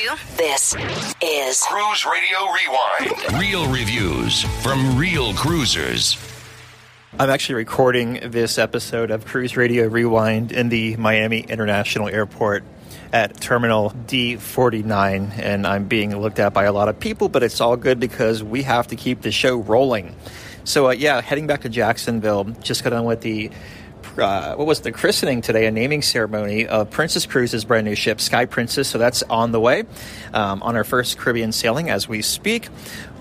to. This is Cruise Radio Rewind. Real reviews from real cruisers. I'm actually recording this episode of Cruise Radio Rewind in the Miami International Airport at Terminal D49, and I'm being looked at by a lot of people, but it's all good because we have to keep the show rolling. So, uh, yeah, heading back to Jacksonville, just got on with the uh, what was the christening today, a naming ceremony of Princess Cruises' brand new ship, Sky Princess. So that's on the way um, on our first Caribbean sailing as we speak.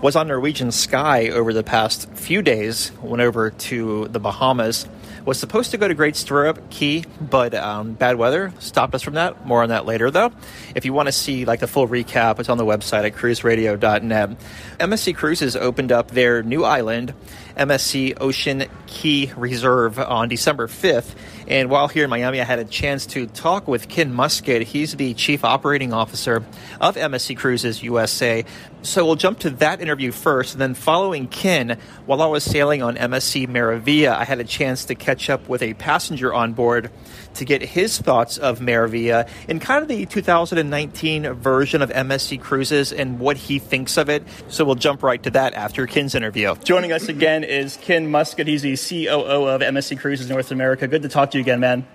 Was on Norwegian Sky over the past few days. Went over to the Bahamas. Was supposed to go to Great Stirrup Cay, but um, bad weather stopped us from that. More on that later, though. If you want to see like the full recap, it's on the website at cruiseradio.net. MSC Cruises opened up their new island MSC Ocean Cay Reserve on December 5th. And while here in Miami, I had a chance to talk with Ken Muscat. He's the Chief Operating Officer of MSC Cruises USA. So we'll jump to that interview first. And then following Ken, while I was sailing on MSC Meraviglia, I had a chance to catch up with a passenger on board to get his thoughts of Meraviglia in kind of the 2019 version of MSC Cruises and what he thinks of it. So we'll jump right to that after Ken's interview. Joining us again is Ken Muscat. He's the COO of MSC Cruises North America. Good to talk to you again, man.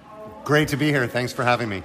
Great to be here. Thanks for having me.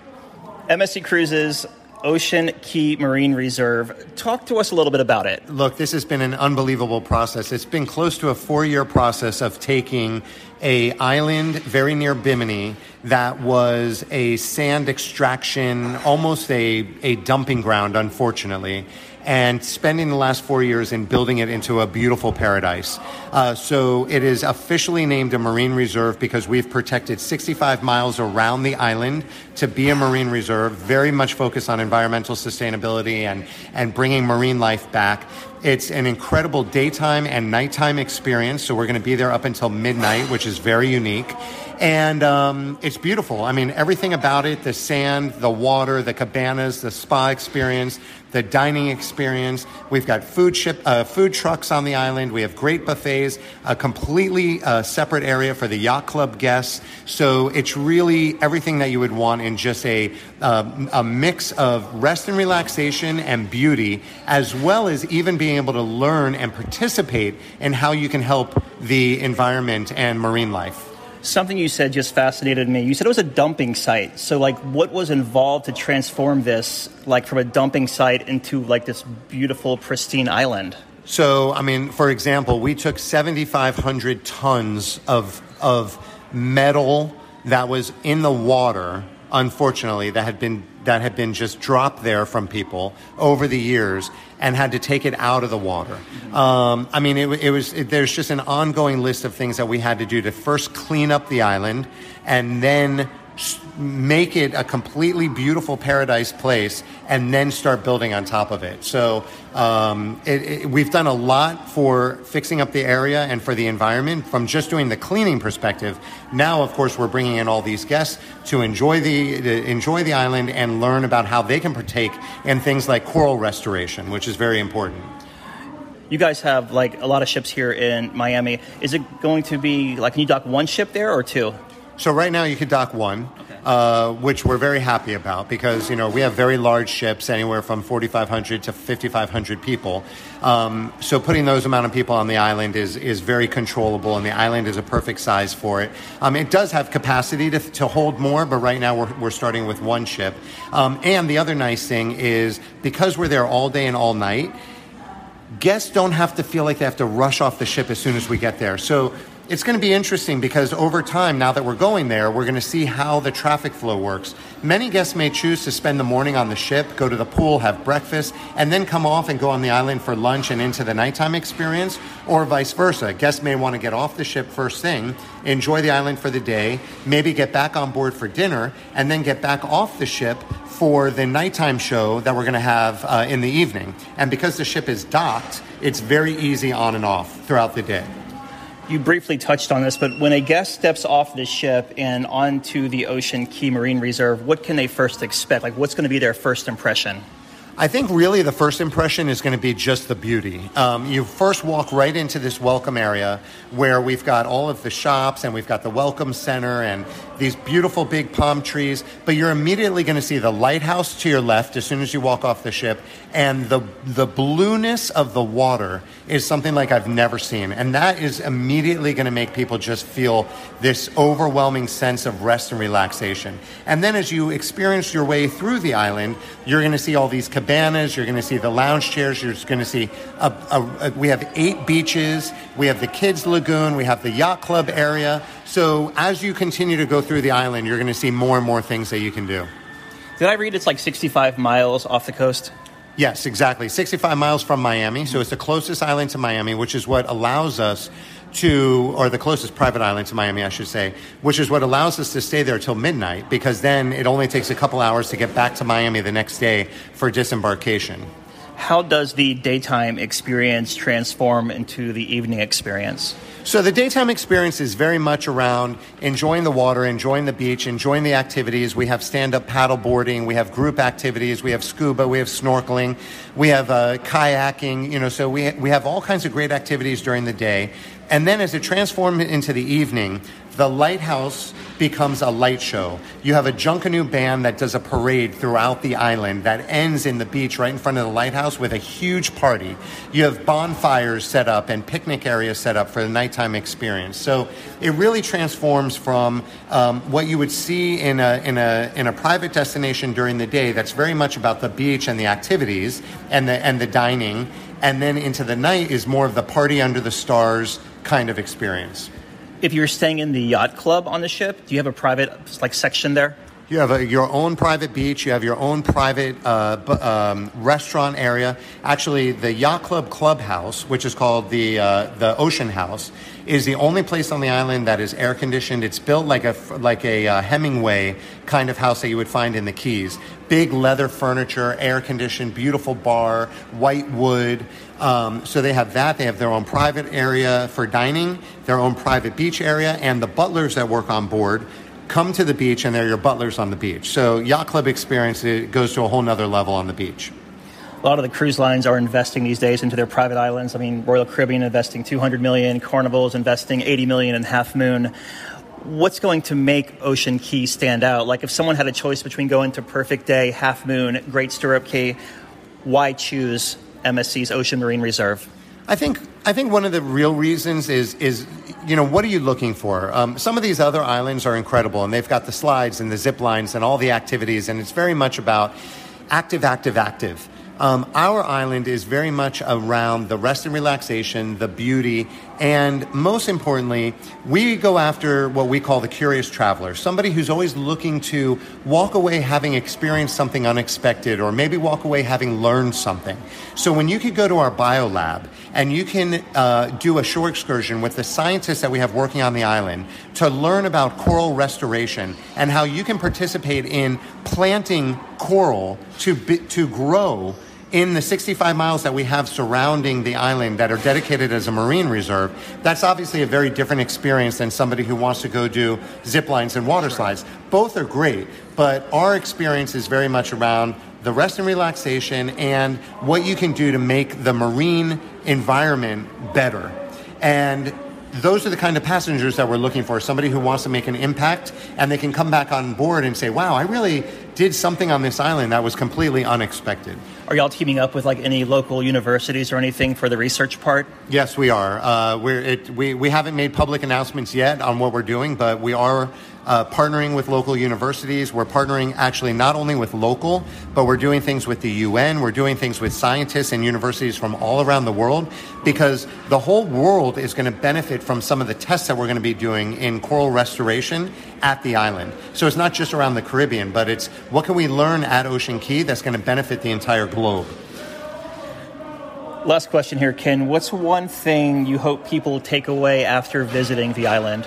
MSC Cruises Ocean Cay Marine Reserve. Talk to us a little bit about it. Look, this has been an unbelievable process. It's been close to a four-year process of taking a island very near Bimini that was a sand extraction, almost a, a dumping ground, unfortunately and spending the last four years in building it into a beautiful paradise. Uh, so it is officially named a marine reserve because we've protected 65 miles around the island to be a marine reserve, very much focused on environmental sustainability and, and bringing marine life back. It's an incredible daytime and nighttime experience. So we're going to be there up until midnight, which is very unique. And um, it's beautiful. I mean, everything about it the sand, the water, the cabanas, the spa experience, the dining experience. We've got food ship, uh, food trucks on the island. We have great buffets, a completely uh, separate area for the yacht club guests. So it's really everything that you would want in just a uh, a mix of rest and relaxation and beauty, as well as even being able to learn and participate in how you can help the environment and marine life. Something you said just fascinated me. You said it was a dumping site. So, like, what was involved to transform this, like, from a dumping site into like this beautiful, pristine island? So, I mean, for example, we took 7,500 tons of of metal that was in the water. Unfortunately, that had been that had been just dropped there from people over the years and had to take it out of the water. Um, I mean, it, it was it, there's just an ongoing list of things that we had to do to first clean up the island and then make it a completely beautiful paradise place and then start building on top of it. So um, it, it, we've done a lot for fixing up the area and for the environment from just doing the cleaning perspective. Now, of course, we're bringing in all these guests to enjoy the to enjoy the island and learn about how they can partake in things like coral restoration, which is very important. You guys have like a lot of ships here in Miami. Is it going to be like can you dock one ship there or two? So right now you could dock one. Uh, which we're very happy about because you know we have very large ships, anywhere from 4,500 to 5,500 people. Um, so putting those amount of people on the island is is very controllable, and the island is a perfect size for it. Um, it does have capacity to, to hold more, but right now we're, we're starting with one ship. Um, and the other nice thing is because we're there all day and all night guests don't have to feel like they have to rush off the ship as soon as we get there. So it's going to be interesting because over time, now that we're going there, we're going to see how the traffic flow works. Many guests may choose to spend the morning on the ship, go to the pool, have breakfast, and then come off and go on the island for lunch and into the nighttime experience, or vice versa. Guests may want to get off the ship first thing, enjoy the island for the day, maybe get back on board for dinner, and then get back off the ship for the nighttime show that we're going to have uh, in the evening. And because the ship is docked, it's very easy on and off throughout the day you briefly touched on this, but when a guest steps off the ship and onto the Ocean Cay Marine Reserve, what can they first expect? Like, what's going to be their first impression? I think really the first impression is going to be just the beauty. Um, you first walk right into this welcome area where we've got all of the shops and we've got the welcome center and these beautiful big palm trees, but you're immediately going to see the lighthouse to your left as soon as you walk off the ship, and the the blueness of the water is something like I've never seen, and that is immediately going to make people just feel this overwhelming sense of rest and relaxation. And then as you experience your way through the island, you're going to see all these cabanas, you're going to see the lounge chairs, you're going to see a, a, a, we have eight beaches, we have the kids lagoon, we have the yacht club area. So as you continue to go through the island, you're going to see more and more things that you can do. Did I read it's like 65 miles off the coast? Yes, exactly. 65 miles from Miami. So it's the closest island to Miami, which is what allows us to, or the closest private island to Miami, I should say, which is what allows us to stay there till midnight because then it only takes a couple hours to get back to Miami the next day for disembarkation. How does the daytime experience transform into the evening experience? So the daytime experience is very much around enjoying the water, enjoying the beach, enjoying the activities. We have stand-up paddle boarding, we have group activities, we have scuba, we have snorkeling, we have uh, kayaking. You know, so we we have all kinds of great activities during the day. And then as it transforms into the evening, the lighthouse becomes a light show. You have a Junkanoo band that does a parade throughout the island that ends in the beach right in front of the lighthouse with a huge party. You have bonfires set up and picnic areas set up for the nighttime experience. So it really transforms from um, what you would see in a, in, a, in a private destination during the day that's very much about the beach and the activities and the, and the dining. And then into the night is more of the party under the stars kind of experience. If you're staying in the yacht club on the ship, do you have a private like section there? You have a, your own private beach. You have your own private uh, b- um, restaurant area. Actually, the yacht club clubhouse, which is called the uh, the Ocean House, is the only place on the island that is air conditioned. It's built like a like a uh, Hemingway kind of house that you would find in the Keys. Big leather furniture, air conditioned, beautiful bar, white wood. Um, so they have that. They have their own private area for dining, their own private beach area, and the butlers that work on board come to the beach and they're your butlers on the beach. So yacht club experience it goes to a whole nother level on the beach. A lot of the cruise lines are investing these days into their private islands. I mean, Royal Caribbean investing 200 million, Carnival's investing 80 million in Half Moon. What's going to make Ocean Cay stand out? Like if someone had a choice between going to Perfect Day, Half Moon, Great Stirrup Cay, why choose MSC's Ocean Marine Reserve? I think I think one of the real reasons is is you know what are you looking for? Um, some of these other islands are incredible, and they've got the slides and the zip lines and all the activities, and it's very much about active, active, active. Um, our island is very much around the rest and relaxation, the beauty, and most importantly, we go after what we call the curious traveler, somebody who's always looking to walk away having experienced something unexpected, or maybe walk away having learned something. So when you could go to our bio lab and you can uh, do a shore excursion with the scientists that we have working on the island to learn about coral restoration and how you can participate in planting coral to to grow in the 65 miles that we have surrounding the island that are dedicated as a marine reserve, that's obviously a very different experience than somebody who wants to go do zip lines and water slides. Both are great, but our experience is very much around the rest and relaxation and what you can do to make the marine environment better. And those are the kind of passengers that we're looking for somebody who wants to make an impact and they can come back on board and say wow i really did something on this island that was completely unexpected Are y'all teaming up with like any local universities or anything for the research part? yes we are uh, we're, it, we, we haven't made public announcements yet on what we're doing but we are uh, partnering with local universities we're partnering actually not only with local but we're doing things with the un we're doing things with scientists and universities from all around the world because the whole world is going to benefit from some of the tests that we're going to be doing in coral restoration at the island. So it's not just around the Caribbean, but it's what can we learn at Ocean Cay that's going to benefit the entire globe. Last question here, Ken. What's one thing you hope people take away after visiting the island?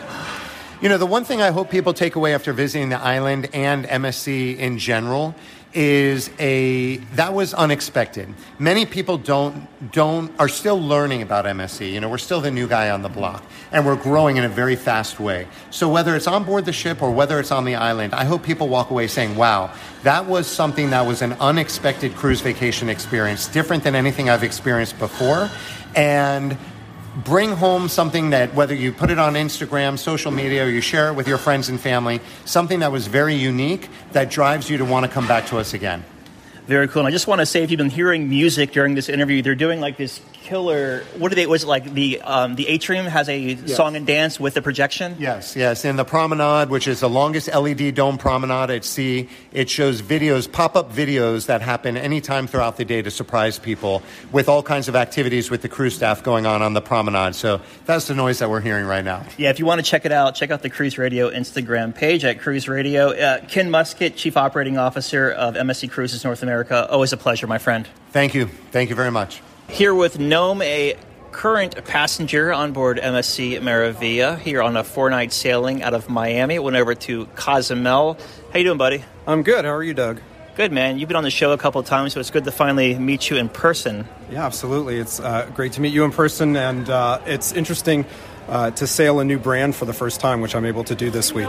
You know, the one thing I hope people take away after visiting the island and MSC in general is a that was unexpected. Many people don't don't are still learning about MSC. You know, we're still the new guy on the block, and we're growing in a very fast way. So whether it's on board the ship or whether it's on the island, I hope people walk away saying, "Wow, that was something that was an unexpected cruise vacation experience, different than anything I've experienced before," and bring home something that whether you put it on Instagram, social media, or you share it with your friends and family, something that was very unique that drives you to want to come back to us again. Very cool. And I just want to say, if you've been hearing music during this interview, they're doing like this killer. What do they? Was it like the um, the atrium has a yes. song and dance with the projection? Yes, yes. And the promenade, which is the longest LED dome promenade at sea, it shows videos, pop up videos that happen anytime throughout the day to surprise people with all kinds of activities with the crew staff going on on the promenade. So that's the noise that we're hearing right now. Yeah, if you want to check it out, check out the Cruise Radio Instagram page at Cruise Radio. Uh, Ken Muscat, Chief Operating Officer of MSC Cruises North America. Always a pleasure, my friend. Thank you. Thank you very much. Here with Noam, a current passenger on board MSC Meraviglia, here on a four-night sailing out of Miami. Went over to Cozumel. How you doing, buddy? I'm good. How are you, Doug? Good, man. You've been on the show a couple of times, so it's good to finally meet you in person. Yeah, absolutely. It's uh, great to meet you in person, and uh, it's interesting uh, to sail a new brand for the first time, which I'm able to do this week.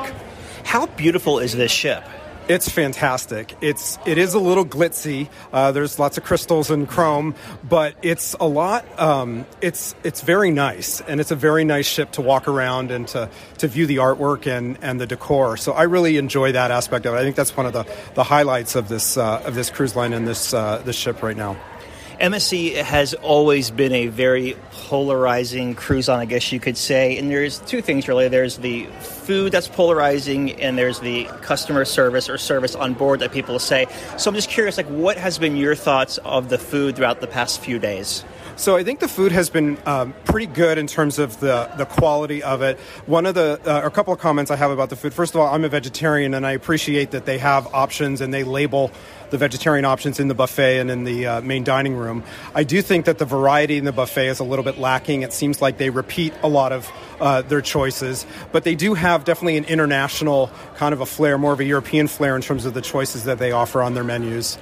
How beautiful is this ship? It's fantastic. It's it is a little glitzy. Uh, there's lots of crystals and chrome, but it's a lot. Um, it's it's very nice, and it's a very nice ship to walk around and to, to view the artwork and, and the decor. So I really enjoy that aspect of it. I think that's one of the, the highlights of this uh, of this cruise line and this uh, this ship right now. MSC has always been a very polarizing cruise on, I guess you could say. And there's two things really. There's the food that's polarizing, and there's the customer service or service on board that people say. So I'm just curious, like, what has been your thoughts of the food throughout the past few days? So I think the food has been um, pretty good in terms of the, the quality of it. One of the, uh, a couple of comments I have about the food. First of all, I'm a vegetarian and I appreciate that they have options and they label the vegetarian options in the buffet and in the uh, main dining room. I do think that the variety in the buffet is a little bit lacking. It seems like they repeat a lot of uh, their choices, but they do have definitely an international kind of a flair, more of a European flair in terms of the choices that they offer on their menus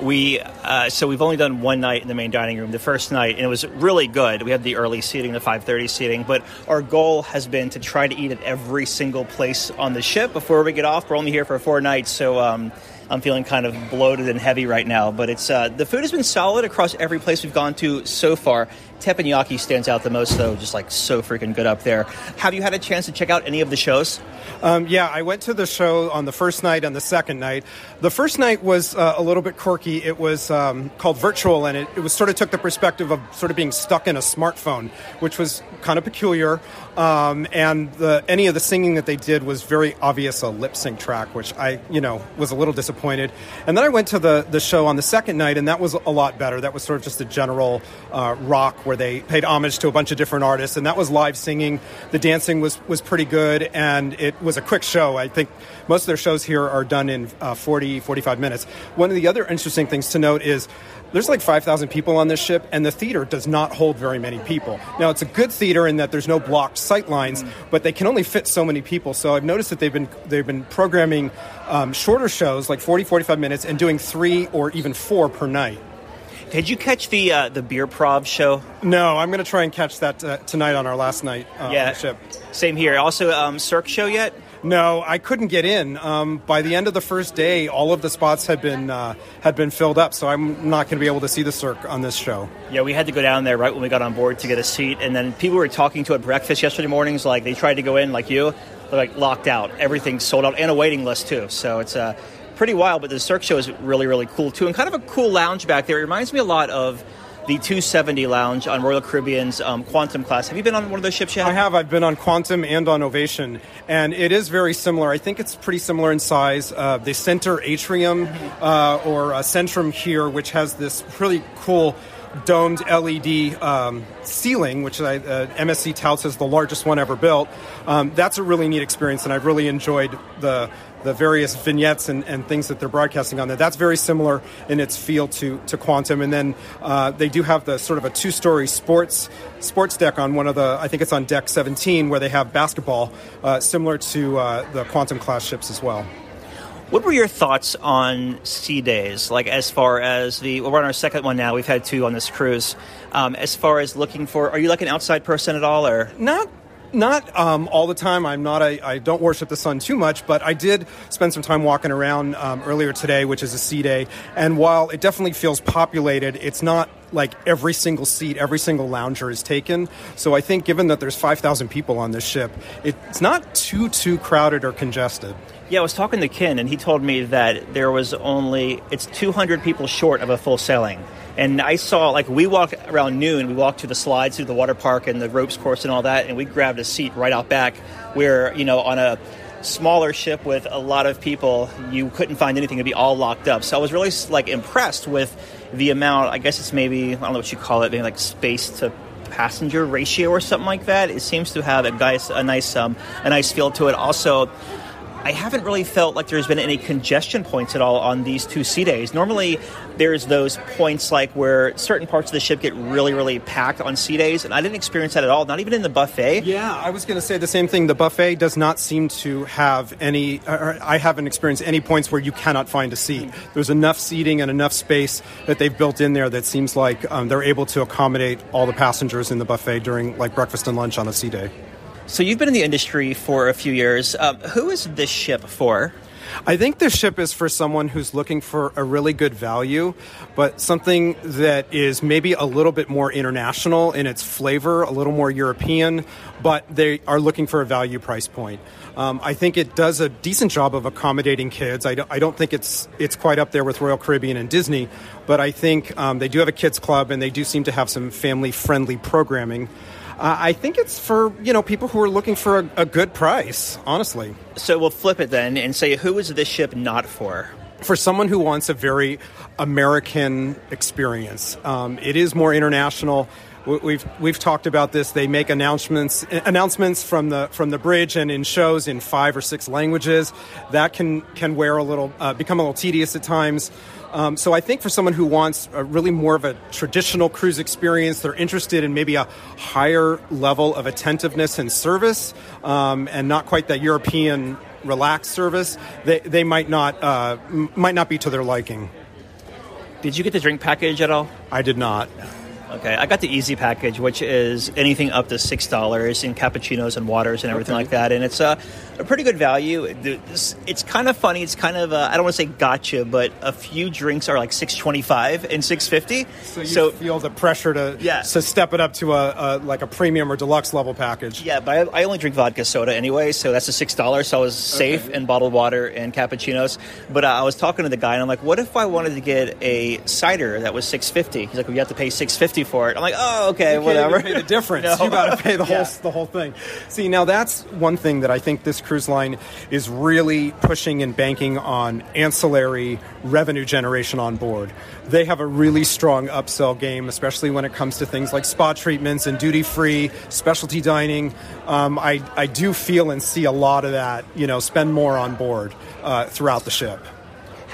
we uh, so we've only done one night in the main dining room. The first night and it was really good. We had the early seating the 5.30 seating but our goal has been to try to eat at every single place on the ship before we get off. We're only here for four nights so um, I'm feeling kind of bloated and heavy right now, but it's uh, the food has been solid across every place we've gone to so far. Teppanyaki stands out the most, though, just like so freaking good up there. Have you had a chance to check out any of the shows? Um, yeah, I went to the show on the first night and the second night. The first night was uh, a little bit quirky. It was um, called Virtual, and it, it was sort of took the perspective of sort of being stuck in a smartphone, which was kind of peculiar. Um, and the, any of the singing that they did was very obvious a lip sync track, which I, you know, was a little disappointed. And then I went to the, the show on the second night, and that was a lot better. That was sort of just a general uh, rock where they paid homage to a bunch of different artists, and that was live singing. The dancing was was pretty good, and it was a quick show. I think most of their shows here are done in uh, 40, 45 minutes. One of the other interesting things to note is there's like 5,000 people on this ship, and the theater does not hold very many people. Now, it's a good theater in that there's no blocked sight lines, mm. but they can only fit so many people. So I've noticed that they've been they've been programming um, shorter shows, like 40, 45 minutes, and doing three or even four per night. Did you catch the uh, the beer prov show? No, I'm going to try and catch that uh, tonight on our last night uh, yeah, on the ship. Same here. Also, um, Cirque show yet? No, I couldn't get in. Um, by the end of the first day, all of the spots had been uh, had been filled up, so I'm not going to be able to see the Cirque on this show. Yeah, we had to go down there right when we got on board to get a seat, and then people were talking to at breakfast yesterday mornings. Like they tried to go in, like you, they're like locked out. Everything's sold out, and a waiting list too. So it's uh, pretty wild. But the Cirque show is really really cool too, and kind of a cool lounge back there. It reminds me a lot of the 270 lounge on Royal Caribbean's um, Quantum class. Have you been on one of those ships yet? I have. I've been on Quantum and on Ovation, and it is very similar. I think it's pretty similar in size. Uh, the center atrium uh, or uh, centrum here, which has this really cool domed LED um, ceiling, which I, uh, MSC touts as the largest one ever built. Um, that's a really neat experience, and I've really enjoyed the the various vignettes and, and, things that they're broadcasting on there. That's very similar in its feel to, to Quantum. And then uh, they do have the sort of a two story sports sports deck on one of the, I think it's on deck 17, where they have basketball, uh, similar to uh, the Quantum class ships as well. What were your thoughts on sea days? Like, as far as the, well, we're on our second one now. We've had two on this cruise. Um, as far as looking for, are you like an outside person at all, or Not not um, all the time. I'm not a. I don't worship the sun too much, but I did spend some time walking around um, earlier today, which is a sea day. And while it definitely feels populated, it's not like every single seat, every single lounger is taken. So I think, given that there's 5,000 people on this ship, it's not too too crowded or congested. Yeah, I was talking to Ken, and he told me that there was only it's 200 people short of a full sailing. And I saw like we walked around noon. We walked to the slides through the water park and the ropes course and all that, and we grabbed a seat right out back, where you know on a smaller ship with a lot of people, you couldn't find anything to be all locked up. So I was really like impressed with the amount. I guess it's maybe I don't know what you call it, maybe like space to passenger ratio or something like that. It seems to have a nice, a nice, um, a nice feel to it. Also, I haven't really felt like there's been any congestion points at all on these two sea days. Normally, there's those points like where certain parts of the ship get really, really packed on sea days, and I didn't experience that at all. Not even in the buffet. Yeah, I was going to say the same thing. The buffet does not seem to have any. I haven't experienced any points where you cannot find a seat. There's enough seating and enough space that they've built in there that seems like um, they're able to accommodate all the passengers in the buffet during like breakfast and lunch on a sea day. So you've been in the industry for a few years. Um, who is this ship for? I think this ship is for someone who's looking for a really good value, but something that is maybe a little bit more international in its flavor, a little more European, but they are looking for a value price point. Um, I think it does a decent job of accommodating kids. I don't, I don't think it's it's quite up there with Royal Caribbean and Disney, but I think um, they do have a kids club and they do seem to have some family friendly programming. Uh, I think it's for you know people who are looking for a, a good price. Honestly, So we'll flip it then and say who is this ship not for? for someone who wants a very American experience, um, it is more international. We- We've we've talked about this. They make announcements announcements from the from the bridge and in shows in five or six languages. That can can wear a little uh, become a little tedious at times. Um, so I think for someone who wants a really more of a traditional cruise experience, they're interested in maybe a higher level of attentiveness and service, um, and not quite that European relaxed service. They they might not uh, m- might not be to their liking. Did you get the drink package at all? I did not. Okay, I got the easy package, which is anything up to six dollars in cappuccinos and waters and everything Okay. like that, and it's a, a pretty good value. It's, it's kind of funny. It's kind of I don't want to say gotcha, but a few drinks are like six twenty five and six fifty. So you feel the pressure to Yeah. to step it up to a, a like a premium or deluxe level package. Yeah, but I, I only drink vodka soda anyway, so that's a six dollars. So I was safe in bottled water and cappuccinos. But uh, I was talking to the guy, and I'm like, "What if I wanted to get a cider that was six fifty? He's like, "Well, you have to pay six fifty for it." I'm like, "Oh, okay, You whatever." pay the difference. No. You got to pay the whole Yeah. the whole thing. See, now that's one thing that I think this cruise line is really pushing and banking on ancillary revenue generation on board. They have a really strong upsell game, especially when it comes to things like spa treatments and duty free specialty dining. Um, I I do feel and see a lot of that. You know, spend more on board uh, throughout the ship.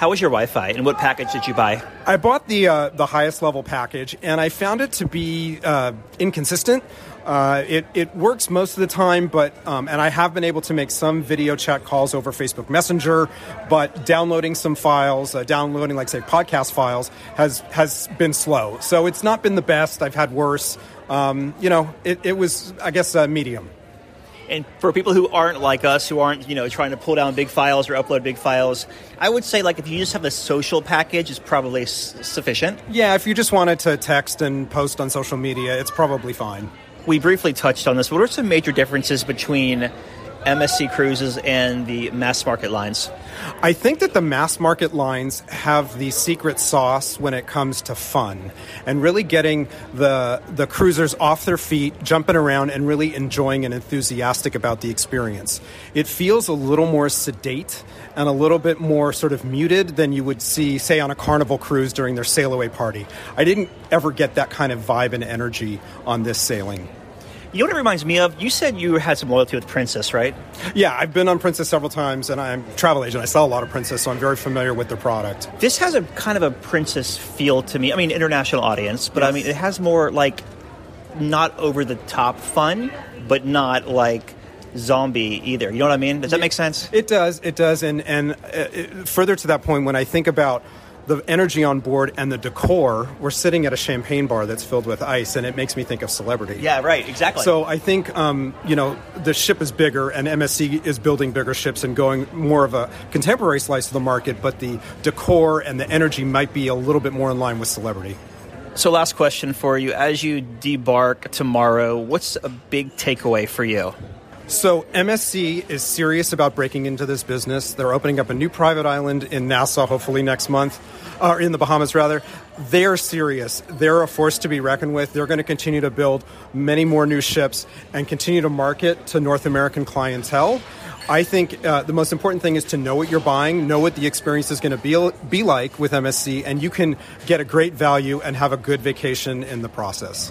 How was your Wi-Fi, and what package did you buy? I bought the uh, the highest level package, and I found it to be uh, inconsistent. Uh, it it works most of the time, but um, and I have been able to make some video chat calls over Facebook Messenger, but downloading some files, uh, downloading like say podcast files, has has been slow. So it's not been the best. I've had worse. Um, you know, it, it was I guess uh, medium. And for people who aren't like us, who aren't you know trying to pull down big files or upload big files, I would say like if you just have a social package, it's probably s- sufficient. Yeah, if you just wanted to text and post on social media, it's probably fine. We briefly touched on this. What are some major differences between MSC cruises and the mass market lines? I think that the mass market lines have the secret sauce when it comes to fun and really getting the the cruisers off their feet, jumping around and really enjoying and enthusiastic about the experience. It feels a little more sedate and a little bit more sort of muted than you would see say on a carnival cruise during their sail away party. I didn't ever get that kind of vibe and energy on this sailing. You know what it reminds me of? You said you had some loyalty with Princess, right? Yeah, I've been on Princess several times and I'm a travel agent. I sell a lot of Princess, so I'm very familiar with their product. This has a kind of a Princess feel to me. I mean, international audience, but I mean, it has more like not over the top fun, but not like zombie either. You know what I mean? Does that make sense? It does. It does. And and uh, further to that point, when I think about the energy on board and the decor, we're sitting at a champagne bar that's filled with ice, and it makes me think of celebrity. Yeah, right, exactly. So I think um, you know the ship is bigger, and MSC is building bigger ships and going more of a contemporary slice of the market, but the decor and the energy might be a little bit more in line with celebrity. So, last question for you: As you debark tomorrow, what's a big takeaway for you? So MSC is serious about breaking into this business. They're opening up a new private island in Nassau, hopefully next month, or in the Bahamas rather. They're serious. They're a force to be reckoned with. They're going to continue to build many more new ships and continue to market to North American clientele. I think uh, the most important thing is to know what you're buying, know what the experience is going to be, be like with MSC, and you can get a great value and have a good vacation in the process.